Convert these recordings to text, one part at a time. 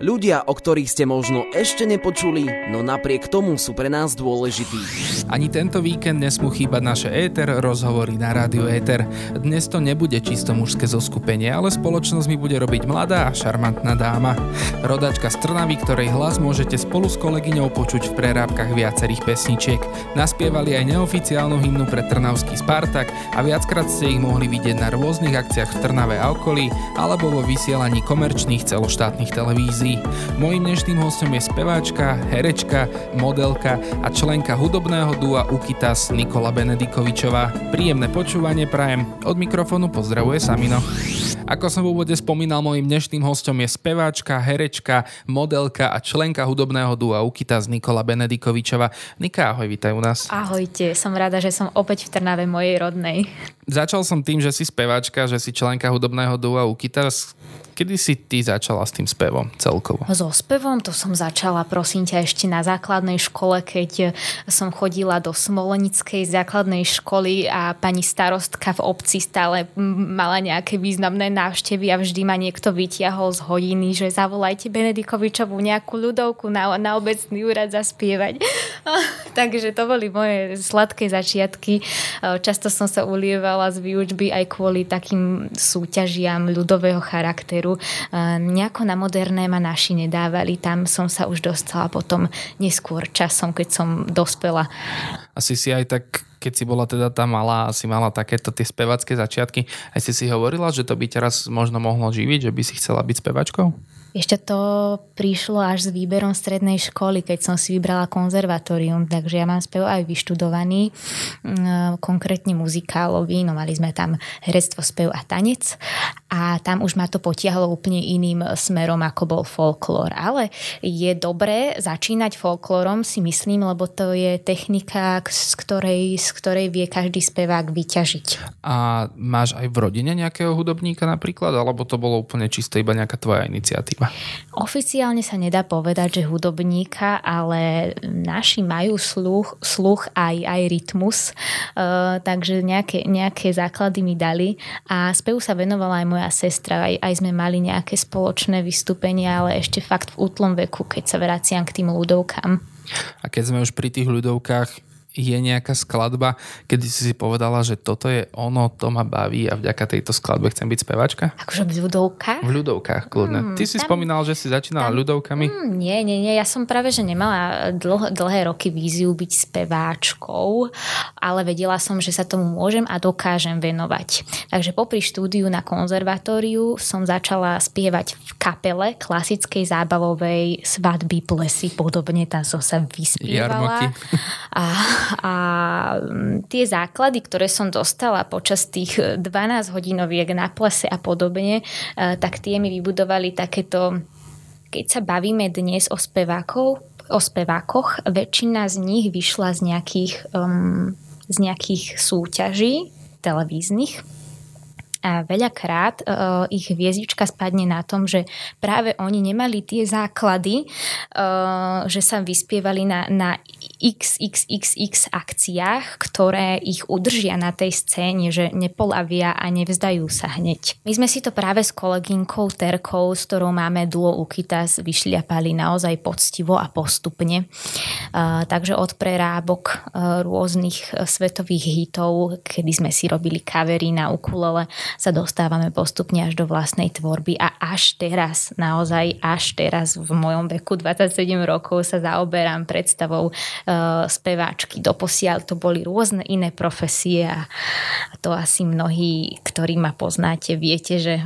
Ľudia, o ktorých ste možno ešte nepočuli, no napriek tomu sú pre nás dôležití. Ani tento víkend nesmú chýbať naše éter, rozhovory na rádiu éter. Dnes to nebude čisto mužské zoskupenie, ale spoločnosť mi bude robiť mladá a šarmantná dáma. Rodačka z Trnavy, ktorej hlas môžete spolu s kolegyňou počuť v prerábkach viacerých pesničiek. Naspievali aj neoficiálnu hymnu pre Trnavský Spartak a viackrát ste ich mohli vidieť na rôznych akciách v Trnave a okolí alebo vo vysielaní komerčných celoštátnych televízií. Mojím dnešným hostom je speváčka, herečka, modelka a členka hudobného dua Ukitas Nikola Benedikovičová. Príjemné počúvanie prajem. Od mikrofónu pozdravuje Samino. Ako som v úvode spomínal, mojím dnešným hostom je speváčka, herečka, modelka a členka hudobného dua Ukitas Nikola Benedikovičová. Nika, ahoj, vítaj u nás. Ahojte, som rada, že som opäť v Trnave mojej rodnej. Začal som tým, že si speváčka, že si členka hudobného dua Ukitas. Kedy si ty začala s tým spevom celkovo? So spevom to som začala, prosím ťa, ešte na základnej škole, keď som chodila do Smolenickej základnej školy a pani starostka v obci stále mala nejaké významné návštevy a vždy ma niekto vytiahol z hodiny, že zavolajte Benedikovičovú nejakú ľudovku na, na obecný úrad zaspievať. Takže to boli moje sladké začiatky. Často som sa ulievala z výučby aj kvôli takým súťažiam ľudového charakteru kultúru. Nejako na moderné ma naši nedávali. Tam som sa už dostala potom neskôr časom, keď som dospela. Asi si aj tak keď si bola teda tá malá a si mala takéto tie spevacké začiatky, aj si si hovorila, že to by teraz možno mohlo živiť, že by si chcela byť spevačkou? Ešte to prišlo až s výberom strednej školy, keď som si vybrala konzervatórium, takže ja mám spev aj vyštudovaný, mm, konkrétne muzikálový, no mali sme tam herectvo, spev a tanec a tam už ma to potiahlo úplne iným smerom, ako bol folklór. Ale je dobré začínať folklórom, si myslím, lebo to je technika, z ktorej, z ktorej vie každý spevák vyťažiť. A máš aj v rodine nejakého hudobníka napríklad, alebo to bolo úplne čisto iba nejaká tvoja iniciatíva? Hudba? Oficiálne sa nedá povedať, že hudobníka, ale naši majú sluch, sluch aj, aj rytmus, uh, takže nejaké, nejaké základy mi dali a spevu sa venovala aj moja sestra, aj, aj sme mali nejaké spoločné vystúpenia, ale ešte fakt v útlom veku, keď sa vraciam k tým ľudovkám. A keď sme už pri tých ľudovkách, je nejaká skladba, kedy si si povedala, že toto je ono, to ma baví a vďaka tejto skladbe chcem byť spevačka? Akože v ľudovkách? V ľudovkách, kľudne. Hmm, Ty si tam, spomínal, že si začínala tam, ľudovkami? Hmm, nie, nie, nie. Ja som práve, že nemala dlh, dlhé roky víziu byť speváčkou, ale vedela som, že sa tomu môžem a dokážem venovať. Takže popri štúdiu na konzervatóriu som začala spievať v kapele klasickej zábavovej svadby plesy, podobne tam som sa vyspievala. Jarmoky. A a mm, tie základy, ktoré som dostala počas tých 12 hodinoviek na plese a podobne, e, tak tie mi vybudovali takéto, keď sa bavíme dnes o spevákov, o spevákoch, väčšina z nich vyšla z nejakých, um, z nejakých súťaží televíznych. A veľakrát uh, ich hviezdička spadne na tom, že práve oni nemali tie základy, uh, že sa vyspievali na, na XXXX akciách, ktoré ich udržia na tej scéne, že nepolavia a nevzdajú sa hneď. My sme si to práve s kolegynkou Terkou, s ktorou máme duo Ukitas, vyšliapali naozaj poctivo a postupne. Takže od prerábok rôznych svetových hitov, kedy sme si robili kavery na ukulele, sa dostávame postupne až do vlastnej tvorby a až teraz, naozaj až teraz v mojom veku 27 rokov sa zaoberám predstavou speváčky. Doposiaľ to boli rôzne iné profesie a to asi mnohí, ktorí ma poznáte, viete, že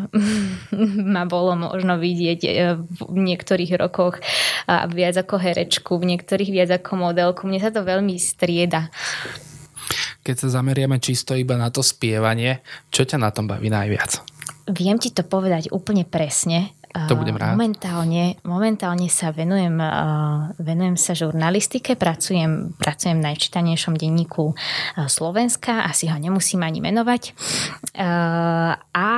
ma bolo možno vidieť e, v niektorých rokoch viac ako herečku, v niektorých viac ako modelku. Mne sa to veľmi strieda keď sa zameriame čisto iba na to spievanie, čo ťa na tom baví najviac? Viem ti to povedať úplne presne. To budem rád. Momentálne, momentálne sa venujem, venujem sa žurnalistike, pracujem, pracujem v najčítanejšom denníku Slovenska, asi ho nemusím ani menovať. A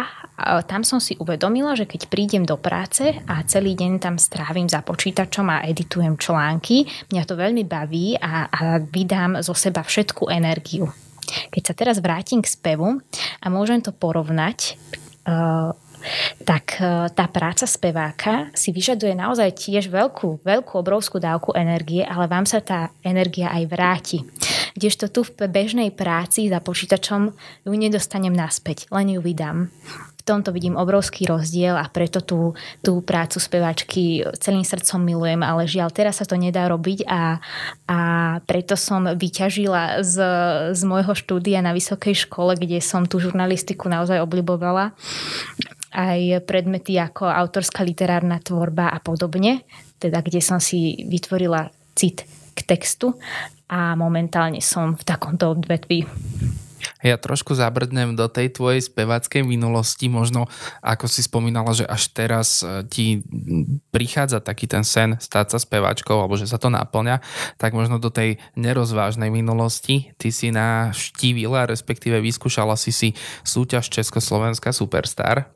tam som si uvedomila, že keď prídem do práce a celý deň tam strávim za počítačom a editujem články, mňa to veľmi baví a, a vydám zo seba všetku energiu. Keď sa teraz vrátim k spevu a môžem to porovnať, tak e, tá práca speváka si vyžaduje naozaj tiež veľkú, veľkú, obrovskú dávku energie, ale vám sa tá energia aj vráti. Kdežto tu v bežnej práci za počítačom ju nedostanem naspäť, len ju vydám tomto vidím obrovský rozdiel a preto tú, tú prácu speváčky celým srdcom milujem, ale žiaľ, teraz sa to nedá robiť a, a preto som vyťažila z, z môjho štúdia na vysokej škole, kde som tú žurnalistiku naozaj oblibovala aj predmety ako autorská literárna tvorba a podobne, teda kde som si vytvorila cit k textu a momentálne som v takomto odvetví. Ja trošku zabrdnem do tej tvojej speváckej minulosti, možno ako si spomínala, že až teraz e, ti prichádza taký ten sen stať sa speváčkou, alebo že sa to naplňa, tak možno do tej nerozvážnej minulosti ty si navštívila, respektíve vyskúšala si si súťaž Československá Superstar.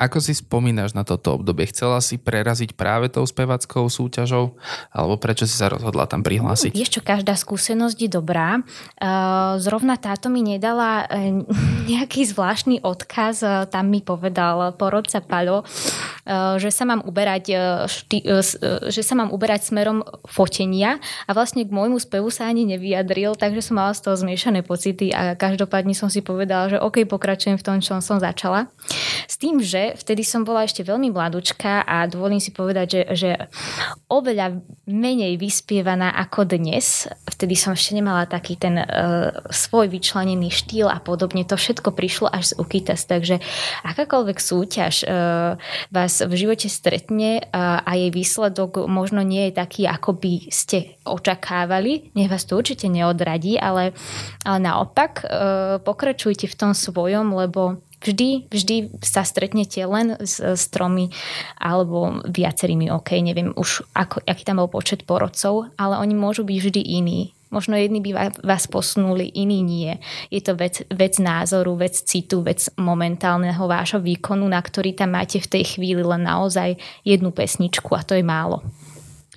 Ako si spomínaš na toto obdobie? Chcela si preraziť práve tou spevackou súťažou? Alebo prečo si sa rozhodla tam prihlásiť? Vieš čo, každá skúsenosť je dobrá. Zrovna táto mi nedala e, nejaký zvláštny odkaz. E, tam mi povedal porodca Palo, e, že sa mám uberať, že sa mám uberať smerom fotenia a vlastne k môjmu spevu sa ani nevyjadril, takže som mala z toho zmiešané pocity a každopádne som si povedala, že OK, pokračujem v tom, čo som začala. S tým, že vtedy som bola ešte veľmi mladučka a dovolím si povedať, že, že oveľa menej vyspievaná ako dnes. Vtedy som ešte nemala taký ten uh, svoj vyčlenený štýl a podobne. To všetko prišlo až z Ukitas, takže akákoľvek súťaž uh, vás v živote stretne uh, a jej výsledok možno nie je taký, ako by ste očakávali. Nech vás to určite neodradí, ale, ale naopak uh, pokračujte v tom svojom, lebo Vždy, vždy sa stretnete len s, s tromi alebo viacerými, ok, neviem už ako, aký tam bol počet porodcov, ale oni môžu byť vždy iní. Možno jedni by vás posunuli, iní nie. Je to vec, vec názoru, vec citu, vec momentálneho vášho výkonu, na ktorý tam máte v tej chvíli len naozaj jednu pesničku a to je málo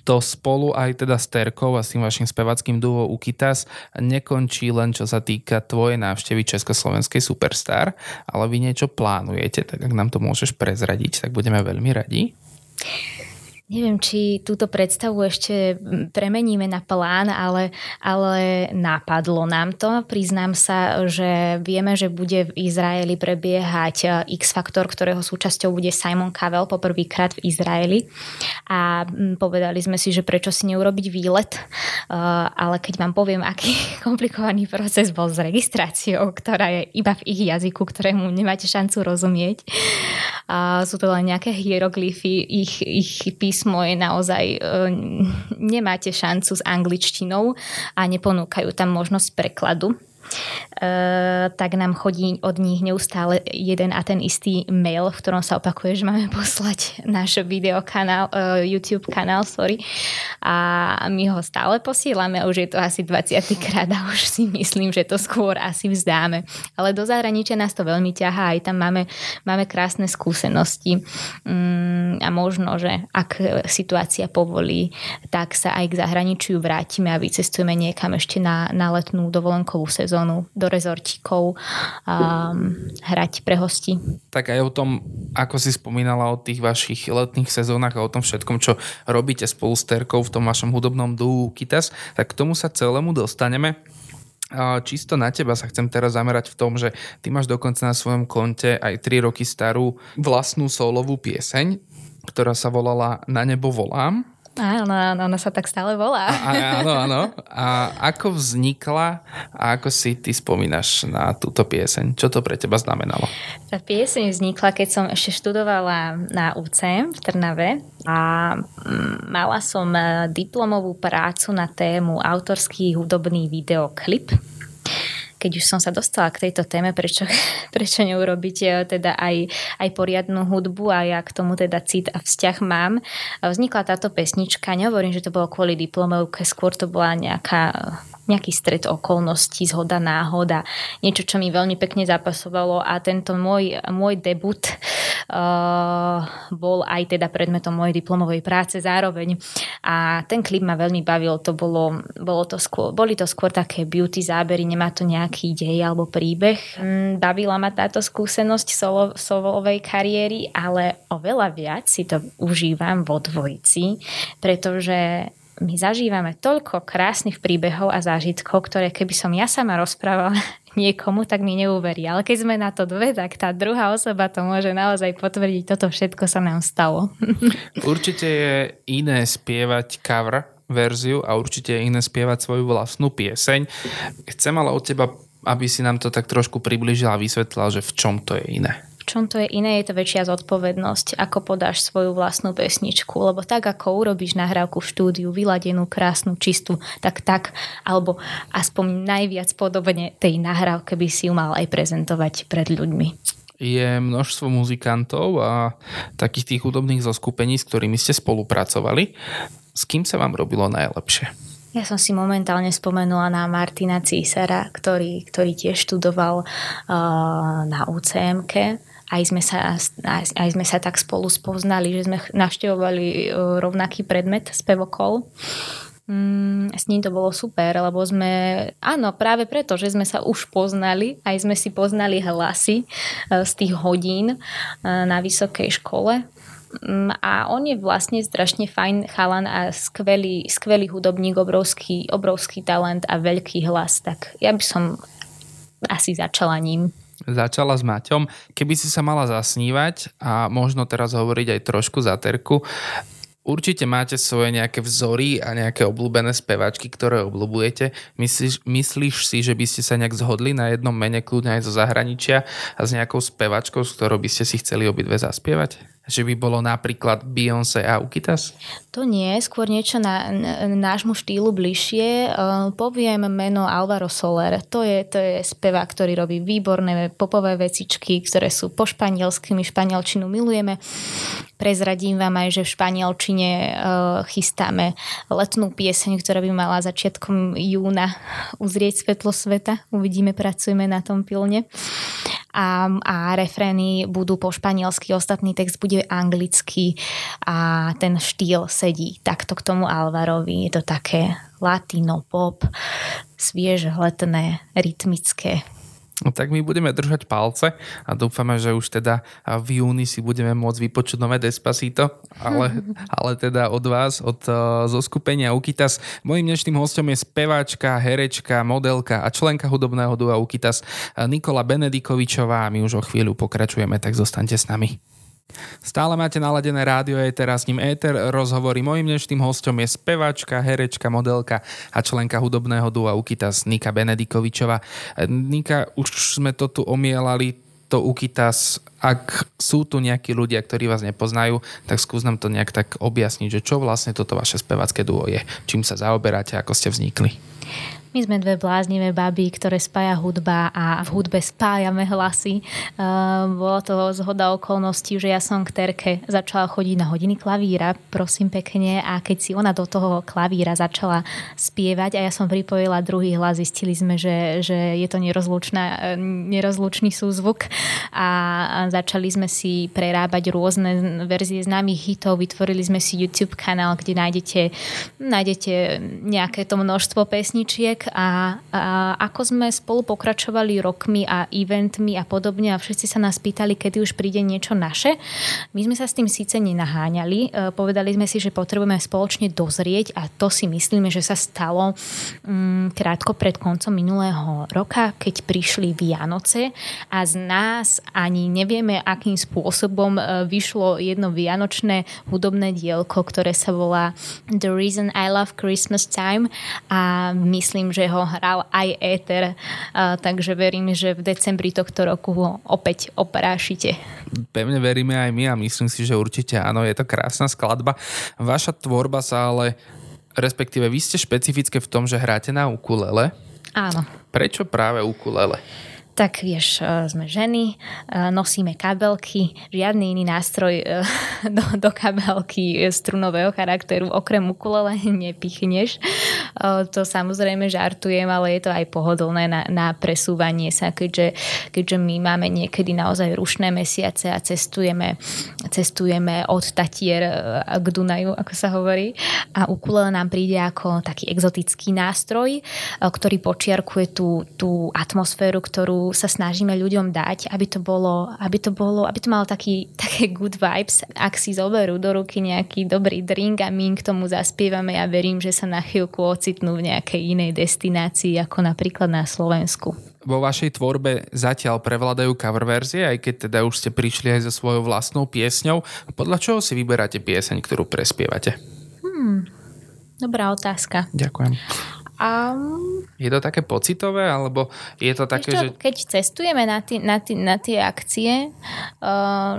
to spolu aj teda s Terkou a s tým vašim spevackým duo Ukitas nekončí len čo sa týka tvojej návštevy Československej Superstar, ale vy niečo plánujete, tak ak nám to môžeš prezradiť, tak budeme veľmi radi. Neviem, či túto predstavu ešte premeníme na plán, ale, ale napadlo nám to. Priznám sa, že vieme, že bude v Izraeli prebiehať e, X-Faktor, ktorého súčasťou bude Simon Cowell poprvýkrát v Izraeli. A povedali sme si, že prečo si neurobiť výlet, e, ale keď vám poviem, aký komplikovaný proces bol s registráciou, ktorá je iba v ich jazyku, ktorému nemáte šancu rozumieť. A sú to len nejaké hieroglyfy, ich, ich pís písmo je naozaj, e, nemáte šancu s angličtinou a neponúkajú tam možnosť prekladu. Eh, tak nám chodí od nich neustále jeden a ten istý mail, v ktorom sa opakuje, že máme poslať náš videokanál, eh, YouTube kanál, sorry. A my ho stále posielame, už je to asi 20 krát a už si myslím, že to skôr asi vzdáme. Ale do zahraničia nás to veľmi ťahá, aj tam máme, máme krásne skúsenosti mm, a možno, že ak situácia povolí, tak sa aj k zahraničiu vrátime a vycestujeme niekam ešte na, na letnú dovolenkovú sezónu sezónu do rezortíkov um, hrať pre hosti. Tak aj o tom, ako si spomínala o tých vašich letných sezónach a o tom všetkom, čo robíte spolu s Terkou v tom vašom hudobnom duu Kitas, tak k tomu sa celému dostaneme. Čisto na teba sa chcem teraz zamerať v tom, že ty máš dokonca na svojom konte aj 3 roky starú vlastnú solovú pieseň, ktorá sa volala Na nebo volám Áno, áno, ona sa tak stále volá. A, áno, áno. A ako vznikla a ako si ty spomínaš na túto pieseň? Čo to pre teba znamenalo? Tá pieseň vznikla, keď som ešte študovala na UCM v Trnave a mm, mala som e, diplomovú prácu na tému autorský hudobný videoklip keď už som sa dostala k tejto téme, prečo, prečo neurobiť e, teda aj, aj poriadnu hudbu a ja k tomu teda cít a vzťah mám. Vznikla táto pesnička, nehovorím, že to bolo kvôli diplomovke, skôr to bola nejaká nejaký stred okolností, zhoda náhoda, niečo, čo mi veľmi pekne zapasovalo a tento môj, môj debut uh, bol aj teda predmetom mojej diplomovej práce zároveň a ten klip ma veľmi bavil, to bolo, bolo to skôr, boli to skôr také beauty zábery, nemá to nejaký dej alebo príbeh. Mm, bavila ma táto skúsenosť solo, solovej kariéry, ale oveľa viac si to užívam vo dvojici, pretože my zažívame toľko krásnych príbehov a zážitkov, ktoré keby som ja sama rozprávala niekomu, tak mi neuverí. Ale keď sme na to dve, tak tá druhá osoba to môže naozaj potvrdiť. Toto všetko sa nám stalo. Určite je iné spievať cover verziu a určite je iné spievať svoju vlastnú pieseň. Chcem ale od teba, aby si nám to tak trošku približila a vysvetlila, že v čom to je iné čom to je iné, je to väčšia zodpovednosť, ako podáš svoju vlastnú pesničku. Lebo tak, ako urobíš nahrávku v štúdiu, vyladenú, krásnu, čistú, tak tak, alebo aspoň najviac podobne tej nahrávke by si ju mal aj prezentovať pred ľuďmi je množstvo muzikantov a takých tých hudobných zoskupení, s ktorými ste spolupracovali. S kým sa vám robilo najlepšie? Ja som si momentálne spomenula na Martina Císara, ktorý, ktorý tiež študoval uh, na UCMK aj sme sa, aj, aj sme sa tak spolu spoznali, že sme navštevovali e, rovnaký predmet spevokol. Mm, s ním to bolo super, lebo sme, áno, práve preto, že sme sa už poznali, aj sme si poznali hlasy e, z tých hodín e, na vysokej škole. Mm, a on je vlastne strašne fajn chalan a skvelý, skvelý hudobník, obrovský, obrovský talent a veľký hlas. Tak ja by som asi začala ním začala s Maťom. Keby si sa mala zasnívať a možno teraz hovoriť aj trošku za terku, Určite máte svoje nejaké vzory a nejaké obľúbené spevačky, ktoré obľúbujete. Myslíš, myslíš si, že by ste sa nejak zhodli na jednom mene, kľudne aj zo zahraničia a s nejakou spevačkou, s ktorou by ste si chceli obidve zaspievať? Že by bolo napríklad Beyoncé a Ukitas? To nie, skôr niečo na, na nášmu štýlu bližšie. Uh, poviem meno Alvaro Soler. To je, to je spevák, ktorý robí výborné popové vecičky, ktoré sú po španielsky. My španielčinu milujeme. Prezradím vám aj, že v španielčine uh, chystáme letnú pieseň, ktorá by mala začiatkom júna uzrieť svetlo sveta. Uvidíme, pracujeme na tom pilne a, a refrény budú po španielsky, ostatný text bude anglicky a ten štýl sedí takto k tomu Alvarovi. Je to také latino pop, svieže, letné, rytmické. No tak my budeme držať palce a dúfame, že už teda v júni si budeme môcť vypočuť nové Despacito, ale, ale teda od vás, od uh, zo skupenia Ukitas. Mojím dnešným hostom je speváčka, herečka, modelka a členka hudobného dua Ukitas Nikola Benedikovičová a my už o chvíľu pokračujeme, tak zostaňte s nami. Stále máte naladené rádio Éter a s ním Éter rozhovory. Mojím dnešným hostom je speváčka, herečka, modelka a členka hudobného dua Ukitas Nika Benedikovičova. Nika, už sme to tu omielali, to Ukitas, ak sú tu nejakí ľudia, ktorí vás nepoznajú, tak skús nám to nejak tak objasniť, že čo vlastne toto vaše spevácké duo je, čím sa zaoberáte, ako ste vznikli. My sme dve bláznivé baby, ktoré spája hudba a v hudbe spájame hlasy. Uh, bolo to zhoda okolností, že ja som k Terke začala chodiť na hodiny klavíra, prosím pekne, a keď si ona do toho klavíra začala spievať a ja som pripojila druhý hlas, zistili sme, že, že je to nerozlučný súzvuk a začali sme si prerábať rôzne verzie známych hitov, vytvorili sme si YouTube kanál, kde nájdete, nájdete nejaké to množstvo pesničiek a, a ako sme spolu pokračovali rokmi a eventmi a podobne a všetci sa nás pýtali, kedy už príde niečo naše. My sme sa s tým síce nenaháňali, e, povedali sme si, že potrebujeme spoločne dozrieť a to si myslíme, že sa stalo um, krátko pred koncom minulého roka, keď prišli Vianoce a z nás ani nevieme, akým spôsobom e, vyšlo jedno vianočné hudobné dielko, ktoré sa volá The Reason I Love Christmas Time a myslím, že ho hral aj Éter, takže verím, že v decembri tohto roku ho opäť oprášite. Pevne veríme aj my a myslím si, že určite áno, je to krásna skladba. Vaša tvorba sa ale, respektíve vy ste špecifické v tom, že hráte na ukulele. Áno. Prečo práve ukulele? Tak vieš, e, sme ženy, e, nosíme kabelky, žiadny iný nástroj e, do, do kabelky strunového charakteru okrem ukulele nepichneš. to samozrejme žartujem, ale je to aj pohodlné na, na presúvanie sa, keďže, keďže my máme niekedy naozaj rušné mesiace a cestujeme, cestujeme od Tatier k Dunaju, ako sa hovorí. A ukulele nám príde ako taký exotický nástroj, ktorý počiarkuje tú, tú atmosféru, ktorú sa snažíme ľuďom dať, aby to bolo, aby to bolo, aby to malo taký, také good vibes. Ak si zoberú do ruky nejaký dobrý drink a my k tomu zaspievame, ja verím, že sa na chvíľku ocitnú v nejakej inej destinácii, ako napríklad na Slovensku vo vašej tvorbe zatiaľ prevládajú cover verzie, aj keď teda už ste prišli aj so svojou vlastnou piesňou. Podľa čoho si vyberáte pieseň, ktorú prespievate? Hmm, dobrá otázka. Ďakujem. A... Je to také pocitové, alebo je to také, čo, že... Keď cestujeme na, tý, na, tý, na tie akcie, uh,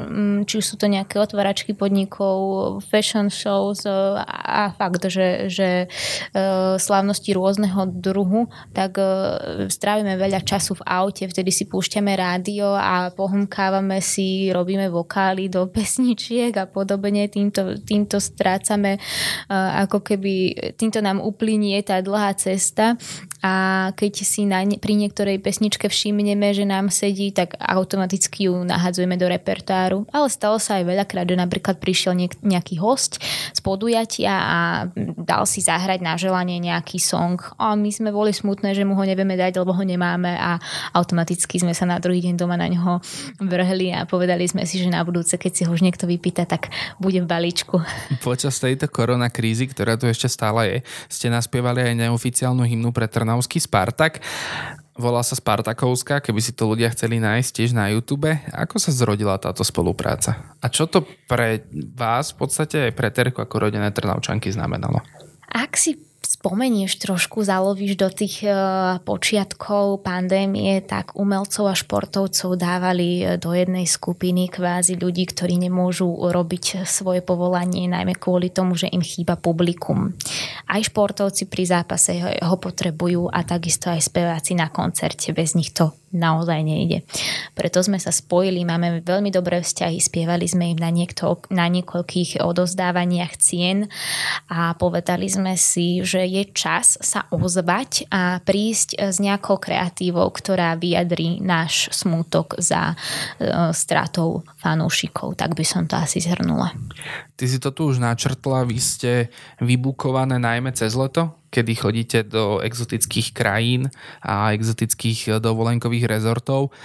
či sú to nejaké otváračky podnikov, fashion shows uh, a fakt, že, že uh, slávnosti rôzneho druhu, tak uh, strávime veľa času v aute, vtedy si púšťame rádio a pohumkávame si, robíme vokály do pesničiek a podobne, týmto, týmto strácame uh, ako keby, týmto nám uplynie tá dlhá es a keď si na, pri niektorej pesničke všimneme, že nám sedí, tak automaticky ju nahadzujeme do repertáru. Ale stalo sa aj veľakrát, že napríklad prišiel niek- nejaký host z podujatia a dal si zahrať na želanie nejaký song a my sme boli smutné, že mu ho nevieme dať, lebo ho nemáme a automaticky sme sa na druhý deň doma na ňo vrhli a povedali sme si, že na budúce, keď si ho už niekto vypýta, tak bude v balíčku. Počas tejto korona krízy, ktorá tu ešte stále je, ste naspievali aj neoficiálne oficiálnu hymnu pre Trnavský Spartak. Volá sa Spartakovská, keby si to ľudia chceli nájsť tiež na YouTube. Ako sa zrodila táto spolupráca? A čo to pre vás, v podstate aj pre Terku ako rodené Trnavčanky znamenalo? Ak si spomenieš trošku, zalovíš do tých uh, počiatkov pandémie, tak umelcov a športovcov dávali e, do jednej skupiny kvázi ľudí, ktorí nemôžu robiť svoje povolanie, najmä kvôli tomu, že im chýba publikum. Aj športovci pri zápase ho potrebujú a takisto aj speváci na koncerte. Bez nich to naozaj nejde. Preto sme sa spojili, máme veľmi dobré vzťahy, spievali sme im na, niekto, na niekoľkých odozdávaniach cien a povedali sme si, že je čas sa ozvať a prísť s nejakou kreatívou, ktorá vyjadrí náš smútok za uh, stratou fanúšikov. Tak by som to asi zhrnula. Ty si to tu už načrtla, vy ste vybukované najmä cez leto? kedy chodíte do exotických krajín a exotických dovolenkových rezortov.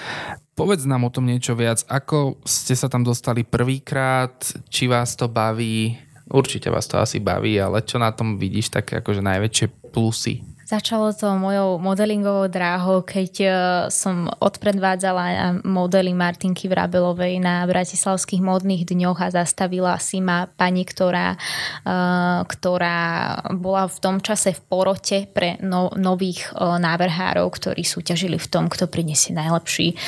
Povedz nám o tom niečo viac. Ako ste sa tam dostali prvýkrát? Či vás to baví? Určite vás to asi baví, ale čo na tom vidíš také akože najväčšie plusy? Začalo to mojou modelingovou dráhou, keď e, som odpredvádzala modely Martinky Vrabelovej na Bratislavských modných dňoch a zastavila si ma pani, ktorá, e, ktorá bola v tom čase v porote pre no, nových e, návrhárov, ktorí súťažili v tom, kto prinesie najlepší,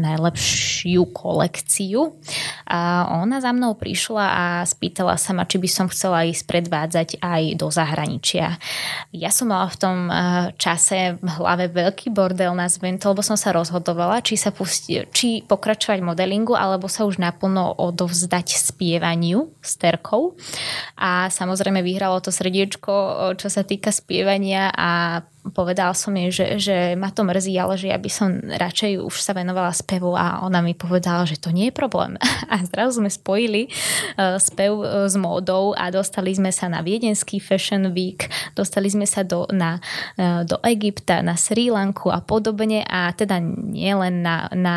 najlepšiu kolekciu. A ona za mnou prišla a spýtala sa ma, či by som chcela ísť predvádzať aj do zahraničia. Ja som mala v tom eh, čase v hlave veľký bordel na to, lebo som sa rozhodovala, či sa pusti, či pokračovať modelingu, alebo sa už naplno odovzdať spievaniu s terkou. A samozrejme vyhralo to srdiečko, čo sa týka spievania a povedal som jej, že, že ma to mrzí, ale že ja by som radšej už sa venovala spevu a ona mi povedala, že to nie je problém. A zrazu sme spojili uh, spev uh, s módou a dostali sme sa na Viedenský Fashion Week, dostali sme sa do, na, uh, do Egypta, na Sri Lanku a podobne a teda nielen na, na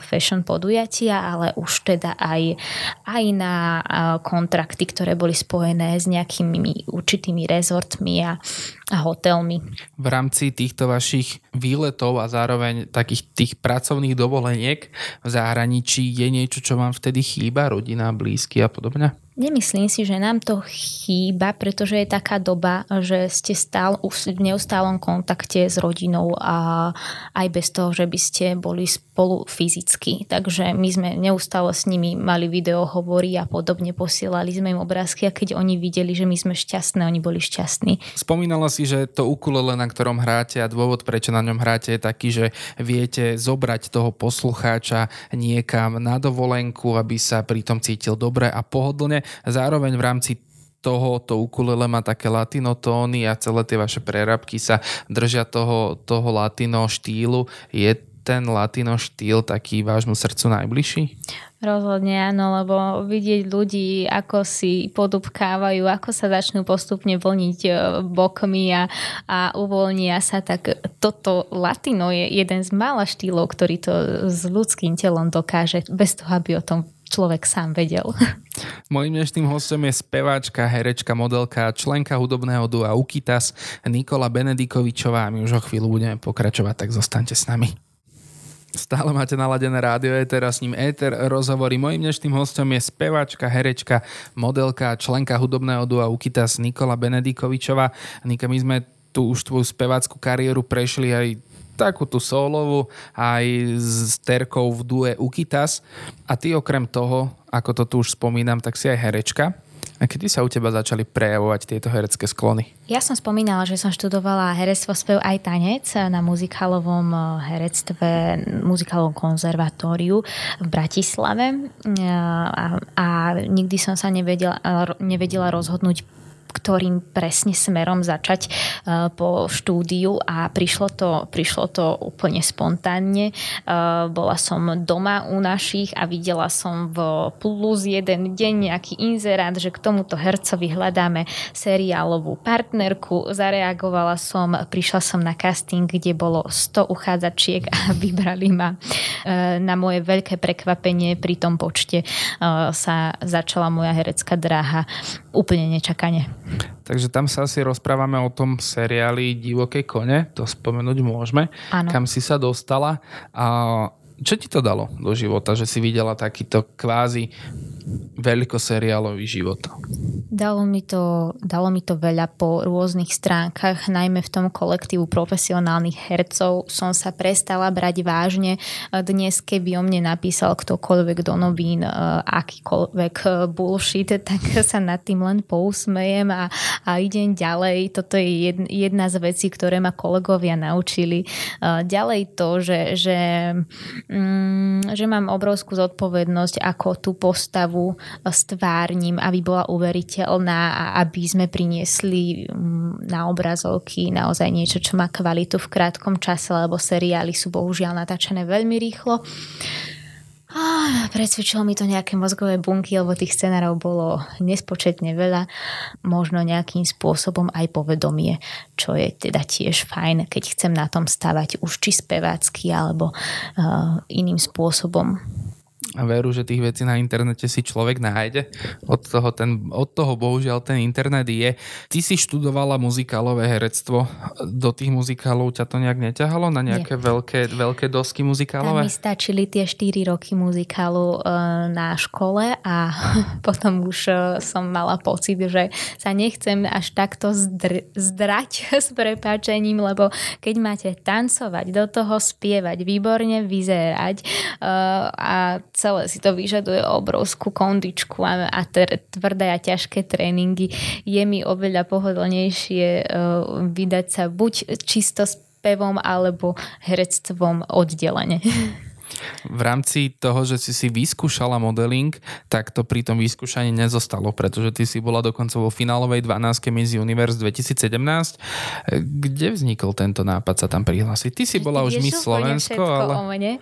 fashion podujatia, ale už teda aj, aj na kontrakty, ktoré boli spojené s nejakými určitými rezortmi a, a hotelmi. V rámci týchto vašich výletov a zároveň takých tých pracovných dovoleniek v zahraničí je niečo, čo vám vtedy chýba, rodina, blízky a podobne? Nemyslím si, že nám to chýba, pretože je taká doba, že ste stál, v neustálom kontakte s rodinou a aj bez toho, že by ste boli spolu fyzicky. Takže my sme neustále s nimi mali videohovory a podobne, posielali sme im obrázky a keď oni videli, že my sme šťastné, oni boli šťastní. Spomínala si, že to ukulele, na ktorom hráte a dôvod, prečo na ňom hráte je taký, že viete zobrať toho poslucháča niekam na dovolenku, aby sa pri tom cítil dobre a pohodlne Zároveň v rámci toho to ukulele má také latino tóny a celé tie vaše prerabky sa držia toho, toho latino štýlu. Je ten latino štýl taký vášmu srdcu najbližší? Rozhodne áno, lebo vidieť ľudí, ako si podupkávajú, ako sa začnú postupne vlniť e, bokmi a, a uvoľnia sa, tak toto latino je jeden z mála štýlov, ktorý to s ľudským telom dokáže, bez toho, aby o tom človek sám vedel. Mojím dnešným hostom je speváčka, herečka, modelka, členka hudobného dua Ukitas Nikola Benedikovičová a my už o chvíľu budeme pokračovať, tak zostaňte s nami. Stále máte naladené rádio Éter a s ním Éter rozhovory. Mojím dnešným hostom je speváčka, herečka, modelka, členka hudobného dua Ukitas Nikola Benedikovičová. Nika, my sme tu už tvoju spevácku kariéru prešli aj takú tú solovú aj s Terkou v due Ukitas. A ty okrem toho, ako to tu už spomínam, tak si aj herečka. A kedy sa u teba začali prejavovať tieto herecké sklony? Ja som spomínala, že som študovala herectvo, spev aj tanec na muzikálovom eh, herectve, muzikálovom konzervatóriu v Bratislave eh, a, a nikdy som sa nevedela, nevedela rozhodnúť ktorým presne smerom začať uh, po štúdiu a prišlo to, prišlo to úplne spontánne. Uh, bola som doma u našich a videla som v plus jeden deň nejaký inzerát, že k tomuto hercovi hľadáme seriálovú partnerku. Zareagovala som, prišla som na casting, kde bolo 100 uchádzačiek a vybrali ma. Uh, na moje veľké prekvapenie pri tom počte sa začala moja herecká dráha úplne nečakane. Takže tam sa asi rozprávame o tom seriáli Divoké kone, to spomenúť môžeme, ano. kam si sa dostala. A čo ti to dalo do života, že si videla takýto kvázi veľkoseriálový život? Dalo mi, to, dalo mi to veľa po rôznych stránkach, najmä v tom kolektívu profesionálnych hercov som sa prestala brať vážne. Dnes, keby o mne napísal ktokoľvek do novín akýkoľvek bullshit, tak sa nad tým len pousmejem a, a idem ďalej. Toto je jedna z vecí, ktoré ma kolegovia naučili. Ďalej to, že, že, mm, že mám obrovskú zodpovednosť, ako tú postavu postavu stvárním, aby bola uveriteľná a aby sme priniesli na obrazovky naozaj niečo, čo má kvalitu v krátkom čase, lebo seriály sú bohužiaľ natáčané veľmi rýchlo. Ah, presvedčilo mi to nejaké mozgové bunky, lebo tých scenárov bolo nespočetne veľa, možno nejakým spôsobom aj povedomie, čo je teda tiež fajn, keď chcem na tom stavať už či spevácky alebo uh, iným spôsobom a veru, že tých vecí na internete si človek nájde. Od toho, ten, od toho bohužiaľ ten internet je. Ty si študovala muzikálové herectvo. Do tých muzikálov ťa to nejak neťahalo? Na nejaké veľké, veľké dosky muzikálové? Tam mi stačili tie 4 roky muzikálu e, na škole a potom už e, som mala pocit, že sa nechcem až takto zdr- zdrať s prepáčením, lebo keď máte tancovať, do toho spievať, výborne vyzerať e, a celé si to vyžaduje obrovskú kondičku a, a tvrdé a ťažké tréningy. Je mi oveľa pohodlnejšie uh, vydať sa buď čisto s pevom alebo herectvom oddelenie. V rámci toho, že si si vyskúšala modeling, tak to pri tom vyskúšaní nezostalo, pretože ty si bola dokonca vo finálovej 12. Miss Universe 2017. Kde vznikol tento nápad sa tam prihlásiť? Ty si bola už Miss Slovensko, ale... O mne.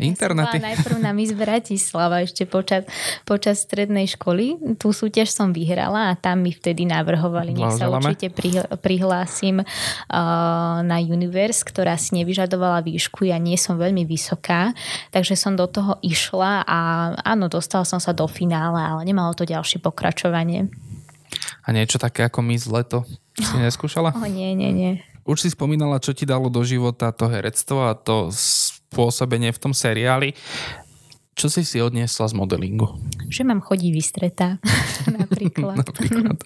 Internety. Ja najprv na Miss Bratislava ešte počas, počas strednej školy. Tú súťaž som vyhrala a tam mi vtedy navrhovali, nech sa určite prihlásim uh, na Universe, ktorá si nevyžadovala výšku. Ja nie som veľmi vysoká, takže som do toho išla a áno, dostala som sa do finále, ale nemalo to ďalšie pokračovanie. A niečo také ako Miss Leto si neskúšala? Oh, nie, nie, nie. Už si spomínala, čo ti dalo do života to herectvo a to spôsobenie v tom seriáli. Čo si si odniesla z modelingu? Že mám chodí vystretá, napríklad. napríklad.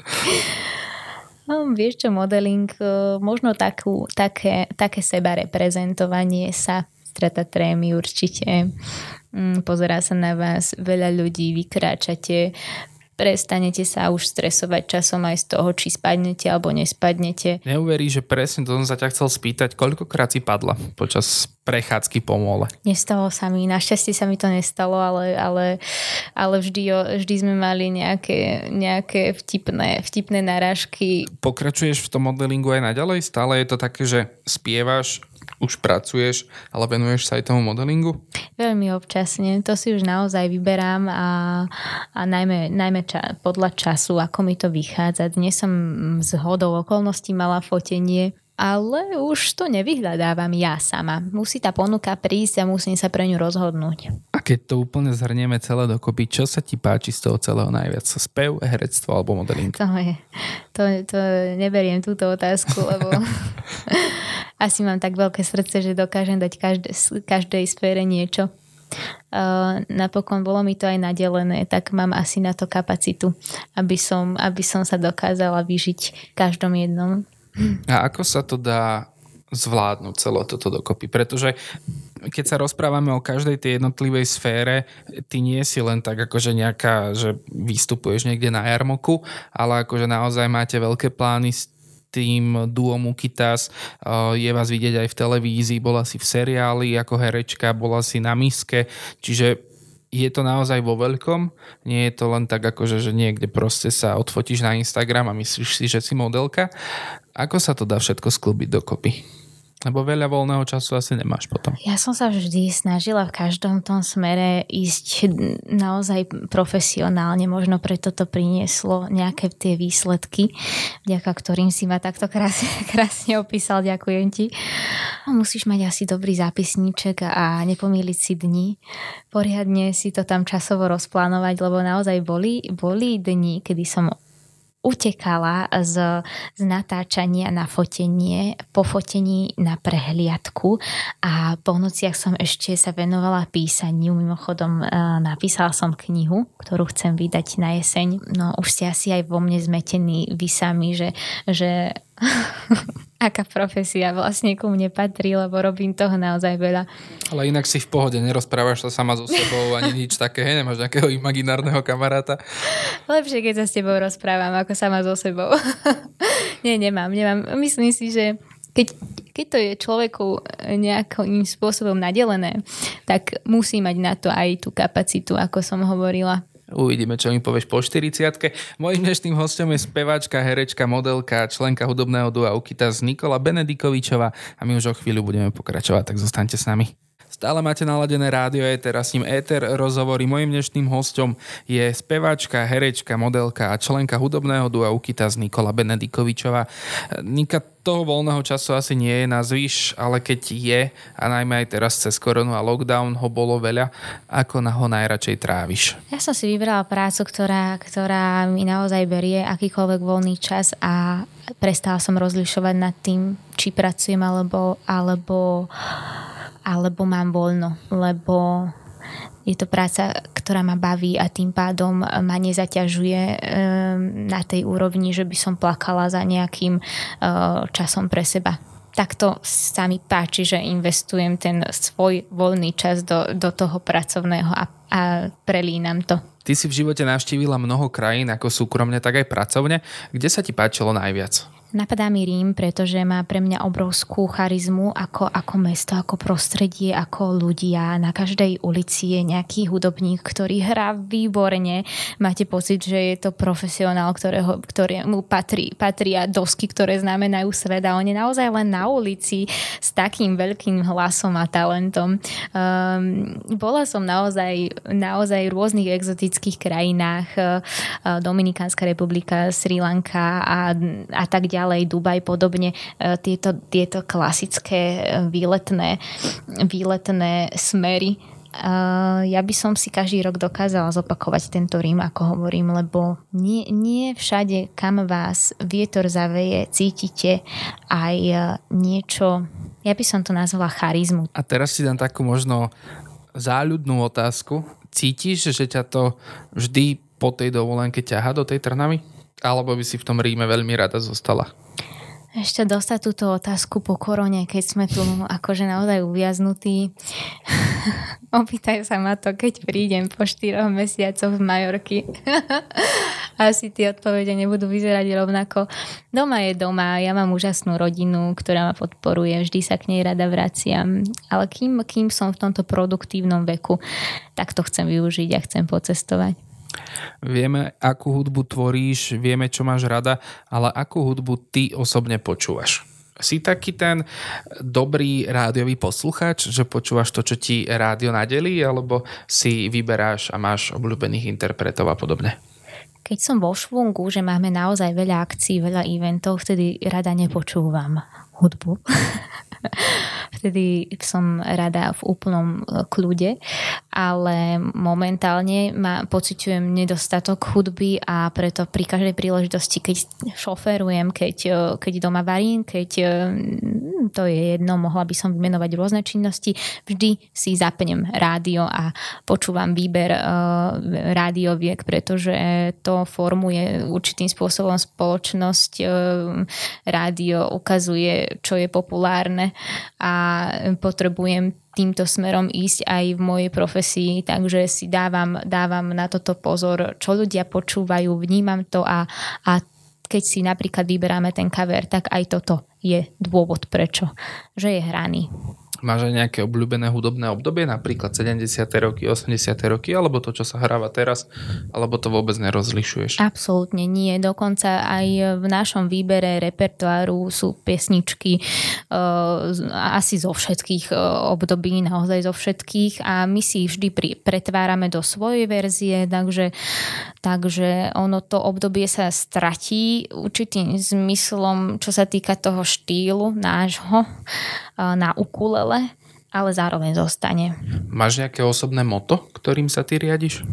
No, vieš čo, modeling, e, možno takú, také, také seba reprezentovanie sa strata trémy určite. Mm, pozerá sa na vás veľa ľudí, vykráčate prestanete sa už stresovať časom aj z toho, či spadnete alebo nespadnete. Neuverí, že presne to som sa ťa chcel spýtať, koľkokrát si padla počas prechádzky po mole? Nestalo sa mi, našťastie sa mi to nestalo, ale, ale, ale vždy, vždy sme mali nejaké, nejaké vtipné, vtipné narážky. Pokračuješ v tom modelingu aj naďalej? Stále je to také, že spievaš už pracuješ, ale venuješ sa aj tomu modelingu? Veľmi občasne. To si už naozaj vyberám a, a najmä, najmä ča, podľa času, ako mi to vychádza. Dnes som z hodou okolností mala fotenie ale už to nevyhľadávam ja sama. Musí tá ponuka prísť a musím sa pre ňu rozhodnúť. A keď to úplne zhrnieme celé dokopy, čo sa ti páči z toho celého najviac? Spev, herectvo alebo modeling? To je, to, to neberiem túto otázku, lebo asi mám tak veľké srdce, že dokážem dať každé, každej sfére niečo. Uh, napokon bolo mi to aj nadelené, tak mám asi na to kapacitu, aby som, aby som sa dokázala vyžiť každom jednom. A ako sa to dá zvládnuť celé toto dokopy? Pretože keď sa rozprávame o každej tej jednotlivej sfére, ty nie si len tak akože nejaká, že vystupuješ niekde na jarmoku, ale akože naozaj máte veľké plány tým duom Ukitas, je vás vidieť aj v televízii, bola si v seriáli ako herečka, bola si na miske, čiže je to naozaj vo veľkom, nie je to len tak akože, že niekde proste sa odfotíš na Instagram a myslíš si, že si modelka. Ako sa to dá všetko sklbiť dokopy? Lebo veľa voľného času asi nemáš potom. Ja som sa vždy snažila v každom tom smere ísť naozaj profesionálne. Možno preto to prinieslo nejaké tie výsledky, vďaka ktorým si ma takto krásne, krásne opísal. Ďakujem ti. Musíš mať asi dobrý zápisníček a nepomýliť si dni. Poriadne si to tam časovo rozplánovať, lebo naozaj boli, boli dni, kedy som utekala z, z natáčania na fotenie, po fotení na prehliadku a po nociach som ešte sa venovala písaniu. Mimochodom e, napísala som knihu, ktorú chcem vydať na jeseň. No už ste asi aj vo mne zmetení vy sami, že, že aká profesia vlastne ku mne patrí, lebo robím toho naozaj veľa. Ale inak si v pohode, nerozprávaš sa sama so sebou ani nič také, hej, nemáš nejakého imaginárneho kamaráta? Lepšie, keď sa s tebou rozprávam, ako sama so sebou. Nie, nemám, nemám. Myslím si, že keď, keď to je človeku nejakým spôsobom nadelené, tak musí mať na to aj tú kapacitu, ako som hovorila. Uvidíme, čo mi povieš po 40 Mojím dnešným hostom je speváčka, herečka, modelka, členka hudobného dua Ukitas Nikola Benedikovičová a my už o chvíľu budeme pokračovať, tak zostaňte s nami. Stále máte naladené rádio Éter a s ním Éter rozhovory. Mojím dnešným hostom je speváčka, herečka, modelka a členka hudobného dua Ukitas Nikola Benedikovičová. Nika, toho voľného času asi nie je na zvyš, ale keď je, a najmä aj teraz cez koronu a lockdown ho bolo veľa, ako na ho najradšej tráviš? Ja som si vybrala prácu, ktorá, ktorá mi naozaj berie akýkoľvek voľný čas a prestala som rozlišovať nad tým, či pracujem alebo, alebo alebo mám voľno, lebo je to práca, ktorá ma baví a tým pádom ma nezaťažuje ehm, na tej úrovni, že by som plakala za nejakým eh, časom pre seba. Takto sa mi páči, že investujem ten svoj voľný čas do, do toho pracovného a, a prelínam to. Ty si v živote navštívila mnoho krajín, ako súkromne, tak aj pracovne. Kde sa ti páčilo najviac? Napadá mi Rím, pretože má pre mňa obrovskú charizmu ako, ako mesto, ako prostredie, ako ľudia. Na každej ulici je nejaký hudobník, ktorý hrá výborne. Máte pocit, že je to profesionál, ktorého, ktorému patrí, patria dosky, ktoré znamenajú svet a on je naozaj len na ulici s takým veľkým hlasom a talentom. Um, bola som naozaj, naozaj rôznych exotických krajinách. Uh, Dominikánska republika, Sri Lanka a, a tak ďalej Dubaj podobne, e, tieto, tieto klasické e, výletné, výletné smery ja by som si každý rok dokázala zopakovať tento Rím, ako hovorím, lebo nie, nie všade, kam vás vietor zaveje, cítite aj niečo, ja by som to nazvala charizmu. A teraz si dám takú možno záľudnú otázku. Cítiš, že ťa to vždy po tej dovolenke ťaha do tej Trnavy? Alebo by si v tom Ríme veľmi rada zostala? Ešte dostať túto otázku po korone, keď sme tu akože naozaj uviaznutí. Opýtaj sa ma to, keď prídem po 4 mesiacoch z Majorky. Asi tie odpovede nebudú vyzerať rovnako. Doma je doma, ja mám úžasnú rodinu, ktorá ma podporuje, vždy sa k nej rada vraciam. Ale kým, kým som v tomto produktívnom veku, tak to chcem využiť a chcem pocestovať. Vieme, akú hudbu tvoríš, vieme, čo máš rada, ale akú hudbu ty osobne počúvaš? Si taký ten dobrý rádiový posluchač, že počúvaš to, čo ti rádio nadelí, alebo si vyberáš a máš obľúbených interpretov a podobne? Keď som vo švungu, že máme naozaj veľa akcií, veľa eventov, vtedy rada nepočúvam hudbu. Vtedy som rada v úplnom e, kľude, ale momentálne ma pociťujem nedostatok hudby a preto pri každej príležitosti, keď šoferujem, keď, e, keď doma varím, keď e, to je jedno, mohla by som vymenovať rôzne činnosti, vždy si zapnem rádio a počúvam výber rádioviek, pretože to formuje určitým spôsobom spoločnosť. Rádio ukazuje, čo je populárne a potrebujem týmto smerom ísť aj v mojej profesii, takže si dávam, dávam na toto pozor, čo ľudia počúvajú, vnímam to a, a keď si napríklad vyberáme ten cover, tak aj toto je dôvod prečo, že je hraný. Máš aj nejaké obľúbené hudobné obdobie, napríklad 70. roky, 80. roky, alebo to, čo sa hráva teraz, alebo to vôbec nerozlišuješ? Absolútne nie. Dokonca aj v našom výbere repertoáru sú piesničky uh, asi zo všetkých uh, období, naozaj zo všetkých a my si ich vždy pri, pretvárame do svojej verzie, takže, takže ono to obdobie sa stratí určitým zmyslom, čo sa týka toho štýlu nášho na ukulele ukulele, ale zároveň zostane. Máš nejaké osobné moto, ktorým sa ty riadiš?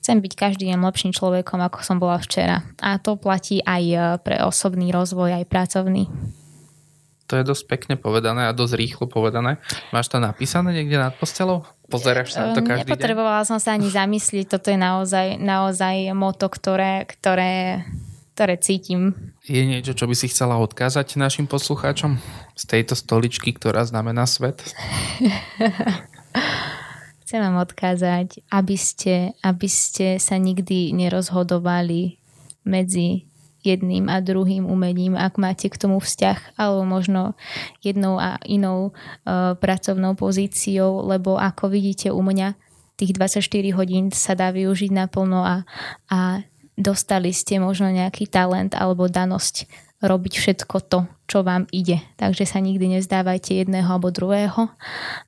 Chcem byť každý deň lepším človekom, ako som bola včera. A to platí aj e, pre osobný rozvoj, aj pracovný. To je dosť pekne povedané a dosť rýchlo povedané. Máš to napísané niekde nad postelou? Pozeráš sa na to každý Nepotrebovala deň? som sa ani zamyslieť. Toto je naozaj, naozaj moto, ktoré, ktoré ktoré cítim. Je niečo, čo by si chcela odkázať našim poslucháčom z tejto stoličky, ktorá znamená svet? Chcem vám odkázať, aby ste, aby ste sa nikdy nerozhodovali medzi jedným a druhým umením, ak máte k tomu vzťah, alebo možno jednou a inou uh, pracovnou pozíciou, lebo ako vidíte u mňa, tých 24 hodín sa dá využiť naplno a, a dostali ste možno nejaký talent alebo danosť robiť všetko to, čo vám ide. Takže sa nikdy nezdávajte jedného alebo druhého.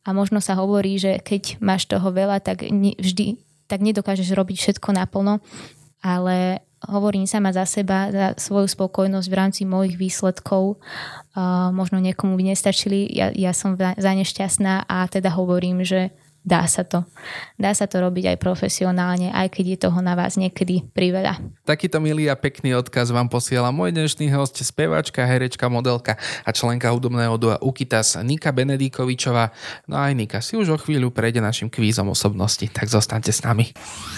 A možno sa hovorí, že keď máš toho veľa, tak vždy tak nedokážeš robiť všetko naplno, ale hovorím sama za seba, za svoju spokojnosť v rámci mojich výsledkov. Uh, možno niekomu by nestačili, ja, ja som za nešťastná a teda hovorím, že dá sa to. Dá sa to robiť aj profesionálne, aj keď je toho na vás niekedy priveľa. Takýto milý a pekný odkaz vám posiela môj dnešný host, speváčka, herečka, modelka a členka hudobného dua Ukitas Nika Benedíkovičová. No aj Nika si už o chvíľu prejde našim kvízom osobnosti, tak zostaňte s nami.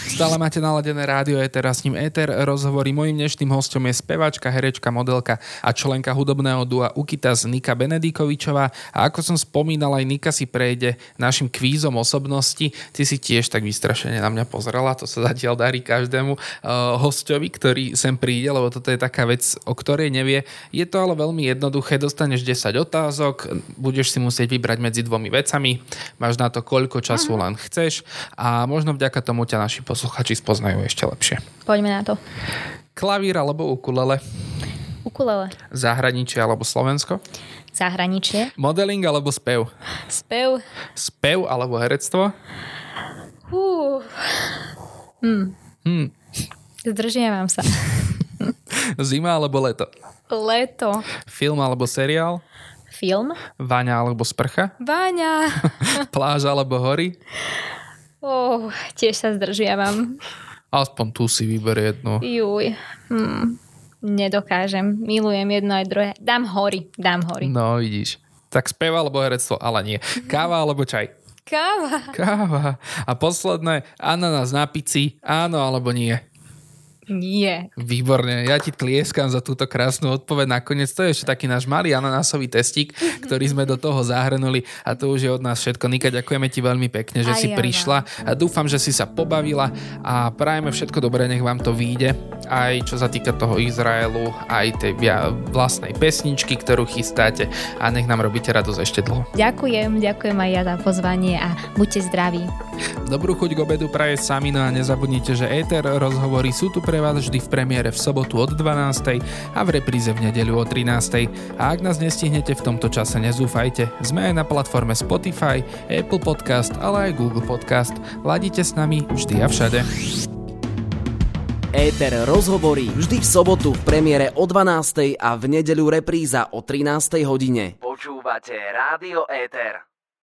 Stále máte naladené rádio Eter a s ním Eter. Rozhovorí mojim dnešným hostom je speváčka, herečka, modelka a členka hudobného dua Ukitas Nika Benedíkovičová. A ako som spomínal, aj Nika si prejde našim kvízom osobnosti osobnosti. Ty si tiež tak vystrašene na mňa pozrela, to sa zatiaľ darí každému uh, hostovi, ktorý sem príde, lebo toto je taká vec, o ktorej nevie. Je to ale veľmi jednoduché, dostaneš 10 otázok, budeš si musieť vybrať medzi dvomi vecami, máš na to koľko času len chceš a možno vďaka tomu ťa naši posluchači spoznajú ešte lepšie. Poďme na to. Klavír alebo ukulele? Ukulele. Zahraničie alebo Slovensko? Zahraničie. Modeling alebo spev? Spev. Spev alebo herectvo? Uh. Hm. Hm. Zdržiavam sa. Zima alebo leto? Leto. Film alebo seriál? Film. Váňa alebo sprcha? Váňa. Pláž alebo hory? Oh, tiež sa zdržiavam. Aspoň tu si vyber jednu. Juj. Hm nedokážem. Milujem jedno aj druhé. Dám hory, dám hory. No, vidíš. Tak speva alebo herectvo, ale nie. Káva alebo čaj? Káva. Káva. A posledné, ananás na pici, áno alebo nie? Nie. Výborne, ja ti tlieskam za túto krásnu odpoveď. Nakoniec to je ešte taký náš malý ananásový testík, ktorý sme do toho zahrnuli a to už je od nás všetko. Nika, ďakujeme ti veľmi pekne, že Aj si ja prišla. A dúfam, že si sa pobavila a prajeme všetko dobré, nech vám to vyjde. Aj čo sa týka toho Izraelu, aj tej vlastnej pesničky, ktorú chystáte a nech nám robíte radosť ešte dlho. Ďakujem, ďakujem aj ja za pozvanie a buďte zdraví. Dobrú chuť k obedu praje sami, no a nezabudnite, že Éter rozhovory sú tu pre vás vždy v premiére v sobotu od 12. a v repríze v nedeľu o 13. A ak nás nestihnete v tomto čase, nezúfajte. Sme aj na platforme Spotify, Apple Podcast, ale aj Google Podcast. Ladite s nami vždy a všade. Éter rozhovorí vždy v sobotu v premiére o 12. a v nedeľu repríza o 13. hodine. Počúvate Rádio Éter.